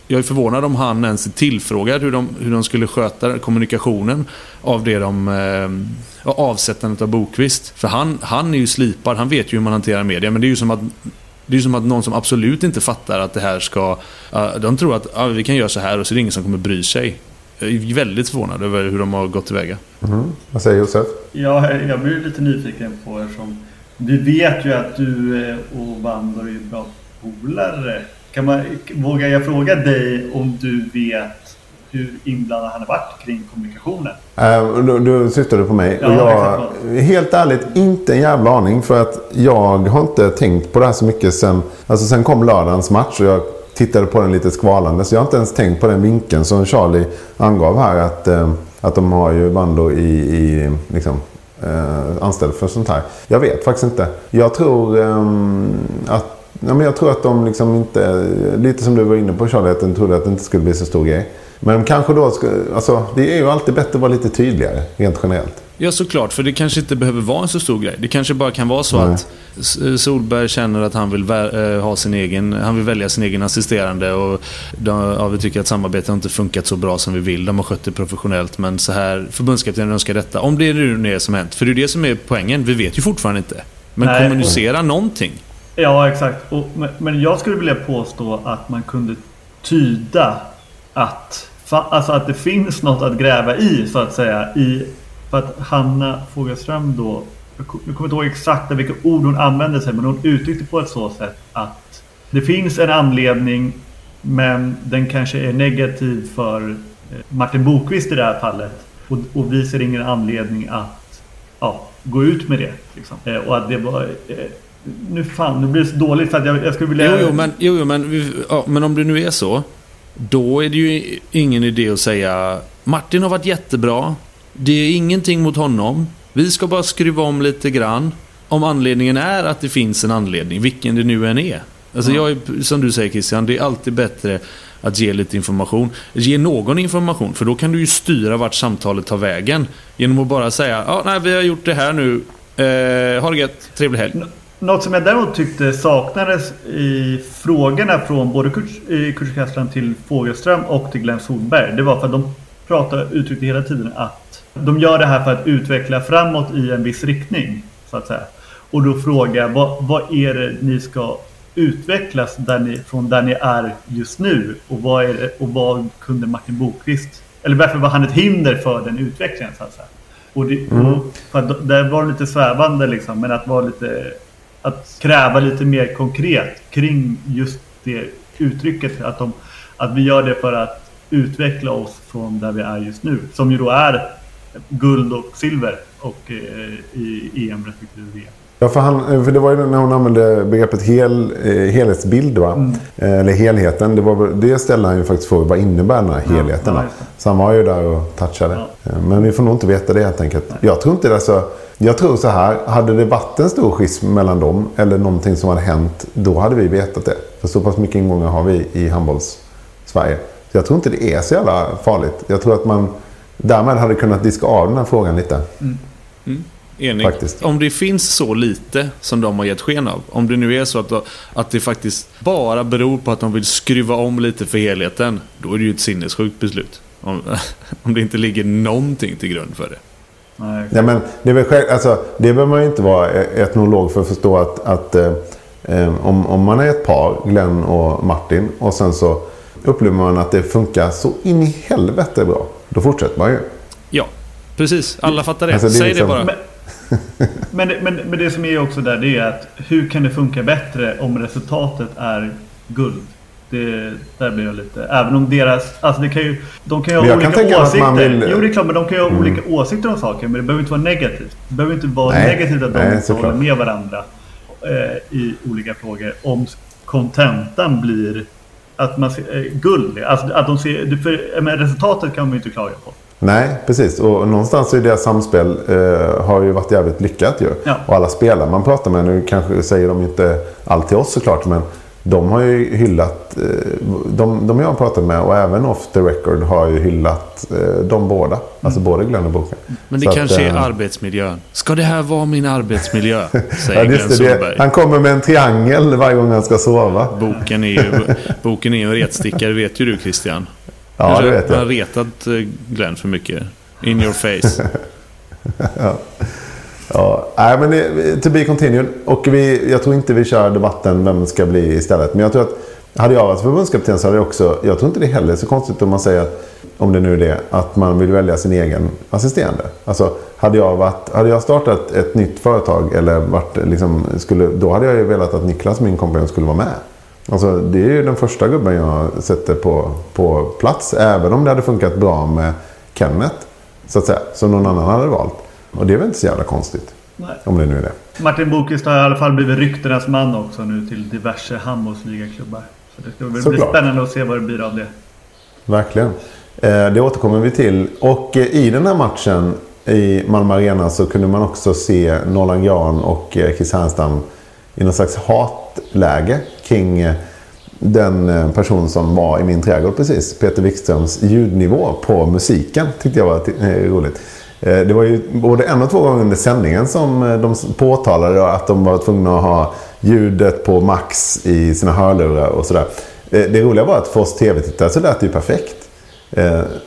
jag- är förvånad om han ens är tillfrågad hur de, hur de skulle sköta kommunikationen av det de... Eh, avsättandet av Bokvist. För han, han är ju slipad, han vet ju hur man hanterar media. Men det är ju som att det är ju som att någon som absolut inte fattar att det här ska... de tror att ja, vi kan göra så här och så är det ingen som kommer bry sig. Jag är väldigt förvånad över hur de har gått tillväga. Vad säger Josef? Ja, jag blir lite nyfiken på eftersom Vi vet ju att du eh, och Vandor är bra polare. Kan man, vågar jag fråga dig om du vet hur inblandad han har varit kring kommunikationen? Uh, du, du syftar på mig. Ja, och jag, helt ärligt, inte en jävla aning. För att jag har inte tänkt på det här så mycket sen, alltså sen kom lördagens match. Och jag tittade på den lite skvalande. Så jag har inte ens tänkt på den vinkeln som Charlie angav här. Att, eh, att de har ju Bando i, i liksom, eh, anställd för sånt här. Jag vet faktiskt inte. Jag tror eh, att Ja, men jag tror att de liksom inte, lite som du var inne på Charlie, att de trodde att det inte skulle bli så stor grej. Men kanske då, ska, alltså, det är ju alltid bättre att vara lite tydligare, rent generellt. Ja, såklart. För det kanske inte behöver vara en så stor grej. Det kanske bara kan vara så Nej. att Solberg känner att han vill, eh, ha sin egen, han vill välja sin egen assisterande. Och de, ja, vi tycker att samarbetet inte funkat så bra som vi vill. De har skött det professionellt. Men så här, förbundskaptenen önskar detta. Om det nu är som hänt. För det är det som är poängen. Vi vet ju fortfarande inte. Men Nej. kommunicera någonting. Ja, exakt. Och, men jag skulle vilja påstå att man kunde tyda att, alltså att det finns något att gräva i, så att säga. I, för att Hanna Fogelström då, jag kommer inte ihåg exakt vilka ord hon använde sig, men hon uttryckte på ett så sätt att det finns en anledning, men den kanske är negativ för eh, Martin Bokvist i det här fallet. Och, och vi ser ingen anledning att ja, gå ut med det. Liksom. Eh, och att det var eh, nu fan, nu blir det så dåligt för att jag, jag skulle vilja... Jo, jo, men, jo, jo, men, ja, men om det nu är så. Då är det ju ingen idé att säga Martin har varit jättebra. Det är ingenting mot honom. Vi ska bara skruva om lite grann. Om anledningen är att det finns en anledning, vilken det nu än är. Alltså jag är, som du säger Christian, det är alltid bättre att ge lite information. Ge någon information, för då kan du ju styra vart samtalet tar vägen. Genom att bara säga ja, nej, vi har gjort det här nu. Eh, ha det gött, trevlig helg. Något som jag däremot tyckte saknades i frågorna från både Kurt Kastland till Fågelström och till Glenn Solberg. Det var för att de pratade, uttryckte hela tiden att de gör det här för att utveckla framåt i en viss riktning. Så att säga. Och då fråga vad, vad är det ni ska utvecklas där ni, från där ni är just nu? Och vad, är det, och vad kunde Martin Bokvist, eller varför var han ett hinder för den utvecklingen? Så att säga. Och, det, mm. och för att, där var lite svävande liksom, men att vara lite att kräva lite mer konkret kring just det uttrycket. Att, de, att vi gör det för att utveckla oss från där vi är just nu. Som ju då är guld och silver och, eh, i EM respektive VM. Ja, för, han, för det var ju när hon använde begreppet hel, eh, helhetsbild. Va? Mm. Eh, eller helheten. Det, var, det ställde han ju faktiskt frågan. Vad innebär den här helheten? Ja, så han var ju där och touchade. Ja. Eh, men vi får nog inte veta det helt enkelt. Nej. Jag tror inte det så... Jag tror så här. Hade det varit en stor schism mellan dem. Eller någonting som hade hänt. Då hade vi vetat det. För så pass mycket ingångar har vi i handbolls-Sverige. Så jag tror inte det är så jävla farligt. Jag tror att man därmed hade kunnat diska av den här frågan lite. Mm. Mm. Enig. Faktiskt. Om det finns så lite som de har gett sken av. Om det nu är så att, att det faktiskt bara beror på att de vill skruva om lite för helheten. Då är det ju ett sinnessjukt beslut. Om, om det inte ligger någonting till grund för det. Nej, ja, men det, är väl själv, alltså, det behöver man ju inte vara etnolog för att förstå att, att eh, eh, om, om man är ett par, Glenn och Martin, och sen så upplever man att det funkar så in i helvete bra. Då fortsätter man ju. Ja, precis. Alla fattar det. Alltså, det Säg liksom... det bara. Men, men, men, men det som är också där det är att hur kan det funka bättre om resultatet är guld? Det, där blir jag lite... Även om deras... Alltså det kan ju... De kan ju ha olika kan åsikter. Vill... Jo, det är klart, men de kan ju ha mm. olika åsikter om saker. Men det behöver inte vara negativt. Det behöver inte vara nej, negativt att de nej, inte håller med varandra eh, i olika frågor. Om kontentan blir att man ser, eh, guld. Alltså att de ser... För, men resultatet kan man ju inte klaga på. Nej, precis. Och någonstans i deras samspel eh, har ju varit jävligt lyckat ju. Ja. Och alla spelare man pratar med, nu kanske säger de inte allt till oss såklart, men de har ju hyllat, eh, de, de jag har pratat med och även off the record har ju hyllat eh, de båda. Mm. Alltså både Glenn och Boken. Men det Så kanske att, är äh, arbetsmiljön. Ska det här vara min arbetsmiljö? Säger ja, Glenn Solberg. Han kommer med en triangel varje gång han ska sova. Boken är ju, boken är ju en retstickare, vet ju du Christian. Ja, Kanske det vet jag. Han har retat eh, Glenn för mycket. In your face. ja. Ja, nej, men det, to be continued. Och vi, jag tror inte vi kör debatten vem ska bli istället. Men jag tror att hade jag varit förbundskapten så hade jag också... Jag tror inte det heller är så konstigt om man säger att om det nu är det, att man vill välja sin egen assisterande. Alltså, hade jag, varit, hade jag startat ett nytt företag, eller varit, liksom, skulle, då hade jag ju velat att Niklas, min kompis, skulle vara med. Alltså, det är ju den första gubben jag sätter på, på plats. Även om det hade funkat bra med Kenneth. Så att säga. Som någon annan hade valt. Och det är väl inte så jävla konstigt. Nej. Om det nu är det. Martin Bokvist har i alla fall blivit ryktenas man också nu till diverse handbollsligaklubbar. Så det ska bli Såklart. spännande att se vad det blir av det. Verkligen. Eh, det återkommer vi till. Och eh, i den här matchen i Malmö Arena så kunde man också se Nolan Gran och eh, Chris Härenstam i någon slags hatläge kring den person som var i min trädgård precis. Peter Wikströms ljudnivå på musiken tyckte jag var roligt. Eh, det var ju både en och två gånger under sändningen som eh, de påtalade att de var tvungna att ha ljudet på max i sina hörlurar och sådär. Eh, det roliga var att för oss tv-tittare så lät det ju perfekt.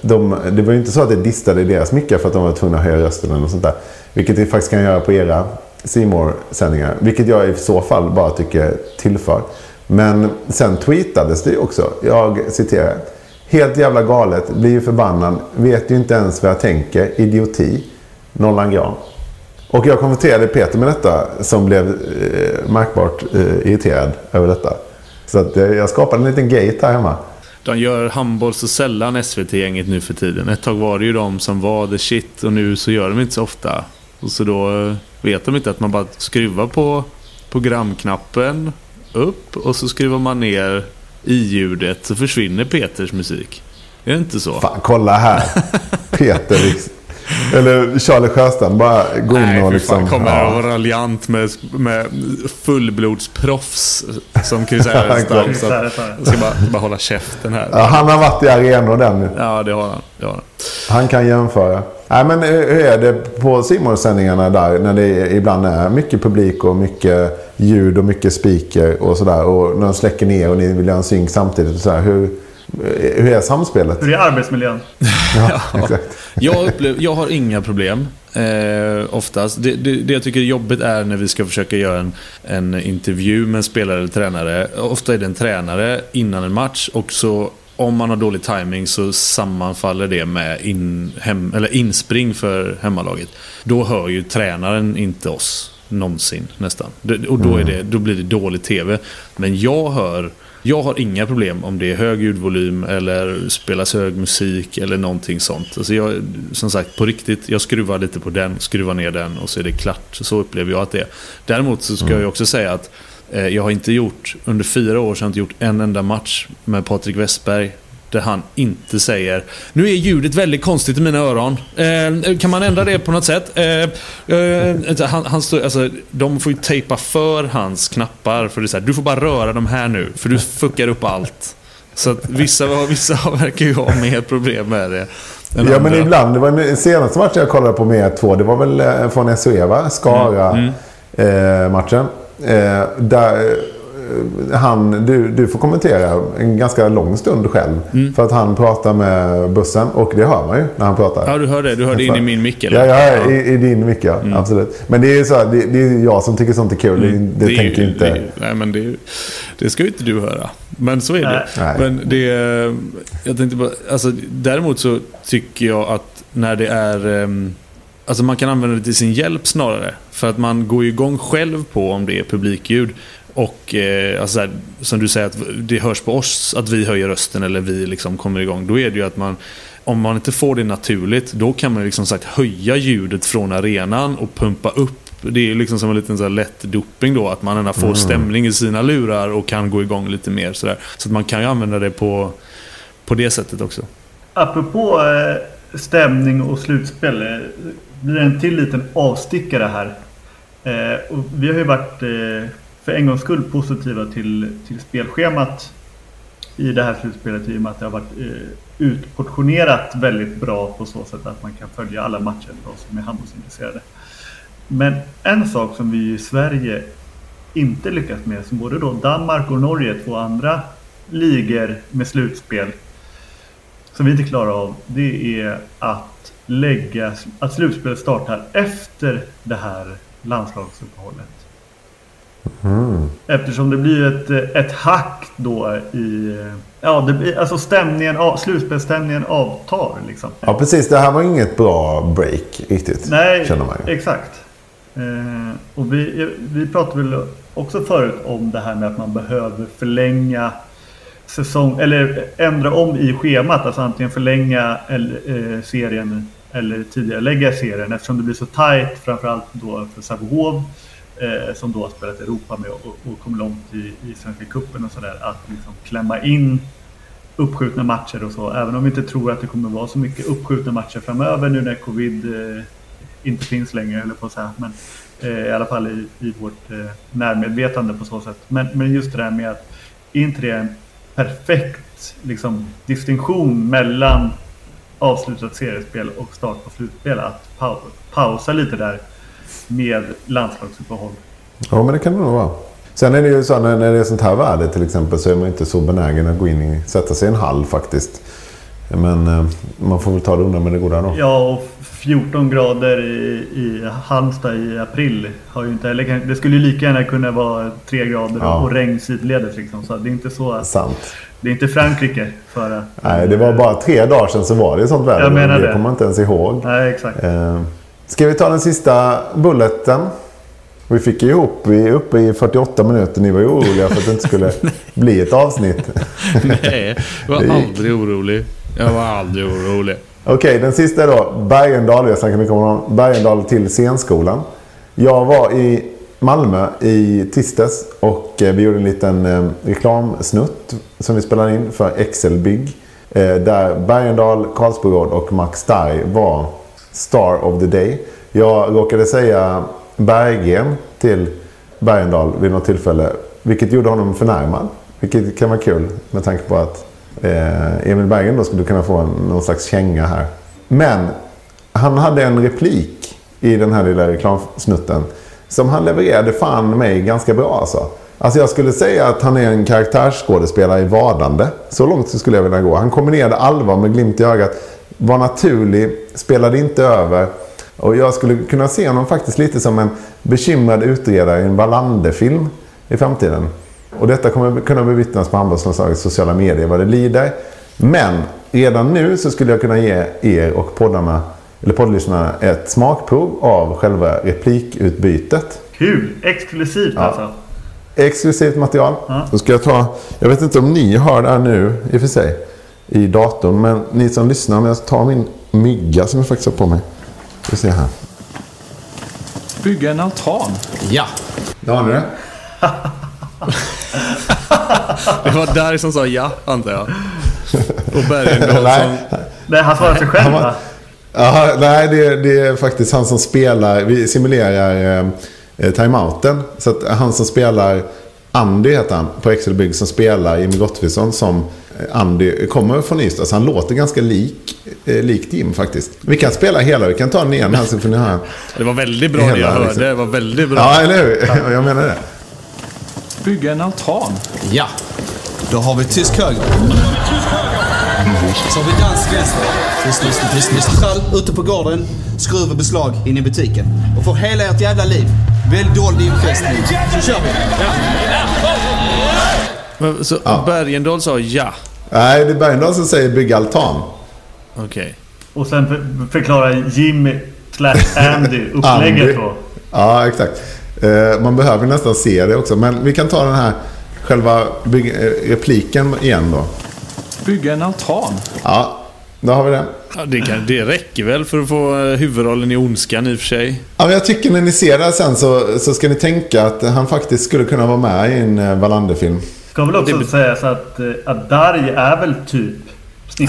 De, det var ju inte så att det distade i deras mickar för att de var tvungna att höja rösten eller något sånt där. Vilket vi faktiskt kan göra på era simor sändningar Vilket jag i så fall bara tycker tillför. Men sen tweetades det ju också. Jag citerar. Helt jävla galet. Blir ju förbannad. Vet ju inte ens vad jag tänker. Idioti. Nollan Gran. Och jag konfronterade Peter med detta som blev eh, märkbart eh, irriterad över detta. Så att, eh, jag skapade en liten gate här hemma. De gör handboll så sällan SVT-gänget nu för tiden. Ett tag var det ju de som var the shit och nu så gör de inte så ofta. Och så då eh, vet de inte att man bara skruvar på programknappen upp och så skruvar man ner i-ljudet så försvinner Peters musik. Är det inte så? Fan, kolla här. Peter liksom. Eller Charlie Sjöstrand. Bara gå in Nej, och liksom... fan. Kommer ja. och vara raljant med, med fullblodsproffs som Chris Härenstam. Så att jag ska bara, bara hålla käften här. Ja, han har varit i arenor den. Ja, det har han. Det har han. Han kan jämföra. Nej, men hur är det på Simon-sändningarna där när det ibland är mycket publik och mycket ljud och mycket speaker och sådär. Och när de släcker ner och ni vill göra en synk samtidigt och sådär. Hur, hur är samspelet? Hur är arbetsmiljön? Ja, exakt. Jag, upplev, jag har inga problem. Eh, oftast. Det, det, det jag tycker är jobbigt är när vi ska försöka göra en, en intervju med en spelare eller tränare. Ofta är det en tränare innan en match. Och så om man har dålig timing så sammanfaller det med in, hem, eller inspring för hemmalaget. Då hör ju tränaren inte oss någonsin nästan. Och då, är det, då blir det dålig TV. Men jag hör jag har inga problem om det är hög ljudvolym eller spelas hög musik eller någonting sånt. Alltså jag, som sagt, på riktigt, jag skruvar lite på den, skruvar ner den och så är det klart. Så upplever jag att det är. Däremot så ska jag också säga att jag har inte gjort, under fyra år så har jag inte gjort en enda match med Patrik Westberg där han inte säger Nu är ljudet väldigt konstigt i mina öron. Eh, kan man ändra det på något sätt? Eh, eh, han, han står, alltså, de får ju tejpa för hans knappar. För det är så här, du får bara röra de här nu, för du fuckar upp allt. Så att vissa, vissa verkar ju ha mer problem med det. Ja, men andra. ibland. Det var den senaste matchen jag kollade på med två. Det var väl eh, från SOE, va? Skara-matchen. Eh, där eh, han, du, du får kommentera en ganska lång stund själv. För att han pratar med bussen. Och det hör man ju när han pratar. Ja, du hör det. Du hör det in i min mick, Ja, eller? ja, I, i din mick ja. Absolut. Men det är ju så här, det, det är jag som tycker sånt är kul. Det, det, är tänker ju- inte... Det, nej, men det, det ska ju inte du höra. Men så är det. Nej. Men det... Jag tänkte bara... Alltså, däremot så tycker jag att när det är... ehm, Alltså man kan använda det till sin hjälp snarare. För att man går ju igång själv på om det är publikljud. Och eh, alltså så här, som du säger, att det hörs på oss att vi höjer rösten eller vi liksom kommer igång. Då är det ju att man, om man inte får det naturligt, då kan man liksom sagt höja ljudet från arenan och pumpa upp. Det är ju liksom som en liten så här lätt doping då, att man ändå får stämning i sina lurar och kan gå igång lite mer. Så, där. så att man kan ju använda det på, på det sättet också. Apropå eh, stämning och slutspel. Blir det en till liten avstickare här. Eh, och vi har ju varit eh, för en gångs skull positiva till, till spelschemat i det här slutspelet i och med att det har varit eh, utportionerat väldigt bra på så sätt att man kan följa alla matcher för oss som är handbollsintresserade. Men en sak som vi i Sverige inte lyckats med, som både då Danmark och Norge, två andra ligor med slutspel, som vi inte klarar av, det är att lägga, att slutspelet startar efter det här landslagsuppehållet. Eftersom det blir ett, ett hack då i... Ja, det blir, alltså stämningen, slutspelsstämningen avtar liksom. Ja, precis. Det här var inget bra break riktigt. Nej, Känner man ju. exakt. Eh, och vi, vi pratade väl också förut om det här med att man behöver förlänga säsong eller ändra om i schemat. Alltså antingen förlänga eller, eh, serien eller tidigare lägga serien eftersom det blir så tajt framförallt då för Sävehof eh, som då har spelat Europa med och, och kom långt i, i Svenska cupen och sådär att liksom klämma in uppskjutna matcher och så. Även om vi inte tror att det kommer vara så mycket uppskjutna matcher framöver nu när covid eh, inte finns längre, eller på att säga. Men eh, i alla fall i, i vårt eh, närmedvetande på så sätt. Men, men just det där med att är inte det en perfekt liksom, distinktion mellan avslutat seriespel och start på slutspel? Att pau pausa lite där med landslagsuppehåll. Ja, men det kan det nog vara. Sen är det ju så när, när det är sånt här väder till exempel så är man inte så benägen att gå in i, sätta sig i en hall faktiskt. Men eh, man får väl ta det undan med det goda då. Ja, och 14 grader i, i Halmstad i april har ju inte heller... Det skulle ju lika gärna kunna vara 3 grader Ja. och regn sidledes liksom. Så det är inte så att... Sant. Det är inte Frankrike för att... Nej, det var bara tre dagar sedan så var det sånt väder. Jag menar det det. kommer man inte ens ihåg. Nej, exakt. Eh, ska vi ta den sista bulleten? Vi fick ju ihop, vi är uppe i 48 minuter. Ni var ju oroliga för att det inte skulle bli ett avsnitt. Nej, jag var aldrig orolig. Jag var aldrig orolig. Okej, den sista är då Bergendal. Jag mycket om honom. Bergendal till scenskolan. Jag var i Malmö i tisdags och eh, vi gjorde en liten eh, reklamsnutt som vi spelade in för Excelbygg. Eh, där Bergendal, Karlsbogård och Max Starr var Star of the Day. Jag råkade säga Berggren till Bergendal vid något tillfälle. Vilket gjorde honom förnärmad. Vilket kan vara kul med tanke på att Emil Berggren då skulle kunna få en, någon slags känga här. Men han hade en replik i den här lilla reklamsnutten som han levererade fan mig ganska bra alltså. Alltså jag skulle säga att han är en karaktärsskådespelare i vardande. Så långt så skulle jag vilja gå. Han kombinerade allvar med glimt i ögat. Var naturlig, spelade inte över. Och jag skulle kunna se honom faktiskt lite som en bekymrad utredare i en Wallander-film i framtiden. Och detta kommer kunna bevittnas på handbollslandslagets sociala medier vad det lider. Men redan nu så skulle jag kunna ge er och poddarna, eller poddlyssnarna ett smakprov av själva replikutbytet. Kul! Exklusivt alltså. Exklusivt material. Ja. Då ska jag ta, jag vet inte om ni har det här nu i och för sig i datorn. Men ni som lyssnar, om jag tar min mygga som jag faktiskt har på mig. Vi ser här. Bygga en altan. Ja. Ja, har ni det? Det var där som sa ja, antar jag. Och Bergendahl som... Nej, han svarar sig själv Han var- va? Ja, nej, det, det är faktiskt han som spelar. Vi simulerar eh, timeouten. Så att han som spelar Andy heter han på Excel Bygg som spelar Jimmy Gottfridsson som eh, Andy kommer från Ystad. Så han låter ganska lik, eh, likt Jim faktiskt. Vi kan spela hela. Vi kan ta den igen här så får ni höra. Det var väldigt bra det Hela, jag hörde. liksom. Det var väldigt bra. Ja, eller hur? Jag menar det. Bygga en altan. Ja. Då har vi tysk höger. Så har vi dansk vänster. Visst, visst, visst, visst. Trall ute på gården, skruv och beslag in i butiken. Och för hela ert jävla liv, välj dold infästning. Så kör vi. Så Ja. Bergendahl sa ja. Nej, det är Bergendahl som säger bygga altan. Okej. Och sen för, förklarar Jimmy slash Andy upplägget Andy. då. Ja, exakt. Eh, man behöver nästan se det också. Men vi kan ta den här själva eh, repliken igen då. Bygga en altan. Ja, då har vi den. Ja, det, kan, det räcker väl för att få eh, huvudrollen i Ondskan i och för sig. Ja, men jag tycker när ni ser det här sen så, så ska ni tänka att han faktiskt skulle kunna vara med i en eh, Wallander-film. Ska väl också Det- sägas att, eh, att Darj är väl typ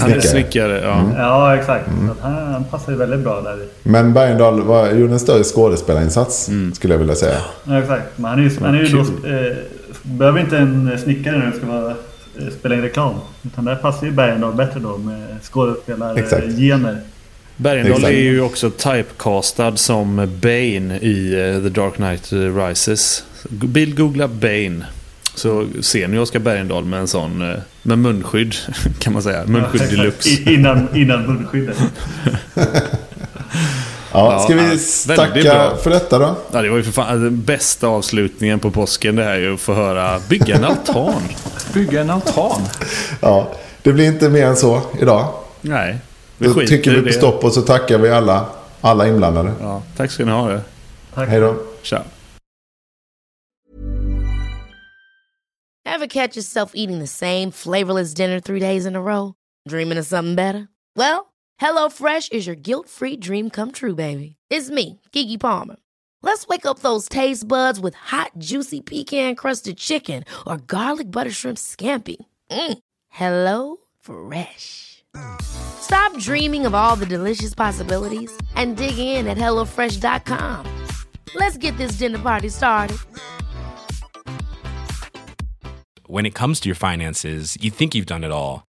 Han är snickare. snickare, ja. Ja, exakt. Så att han, han passar ju väldigt bra där. Men Bergendahl var, gjorde en större skådespelarinsats, skulle jag vilja säga. Ja, exakt. Men han är ju, han är ju då, eh, behöver inte en snickare när det ska vara, spela in reklam. Utan där passar ju Bergendahl bättre då med skådespelargener. Bergendahl är ju också typecastad som Bane i eh, The Dark Knight Rises. Bild googla Bane. Så ser ni Oscar Bergendahl med en sån, eh, med munskydd kan man säga. Munskydd deluxe. Innan, innan munskyddet. Ja, ska vi ja, väldigt tacka för detta då? Ja, det var ju för fan den bästa avslutningen på påsken det här ju. Att få höra bygga en altan. Bygga en altan. Ja, det blir inte mer än så idag. Nej, vi Då trycker vi på det. stopp och så tackar vi alla, alla inblandade. Ja, tack ska ni ha. Det. Hej då. Tja. Ever catch yourself eating the same flavorless dinner three days in a row? Dreaming of something better? Well, HelloFresh is your guilt-free dream come true, baby. It's me, Kiki Palmer. Let's wake up those taste buds with hot, juicy pecan-crusted chicken or garlic butter shrimp scampi. Mm. Hello Fresh. Stop dreaming of all the delicious possibilities and dig in at HelloFresh.com. Let's get this dinner party started. when it comes to your finances, you think you've done it all.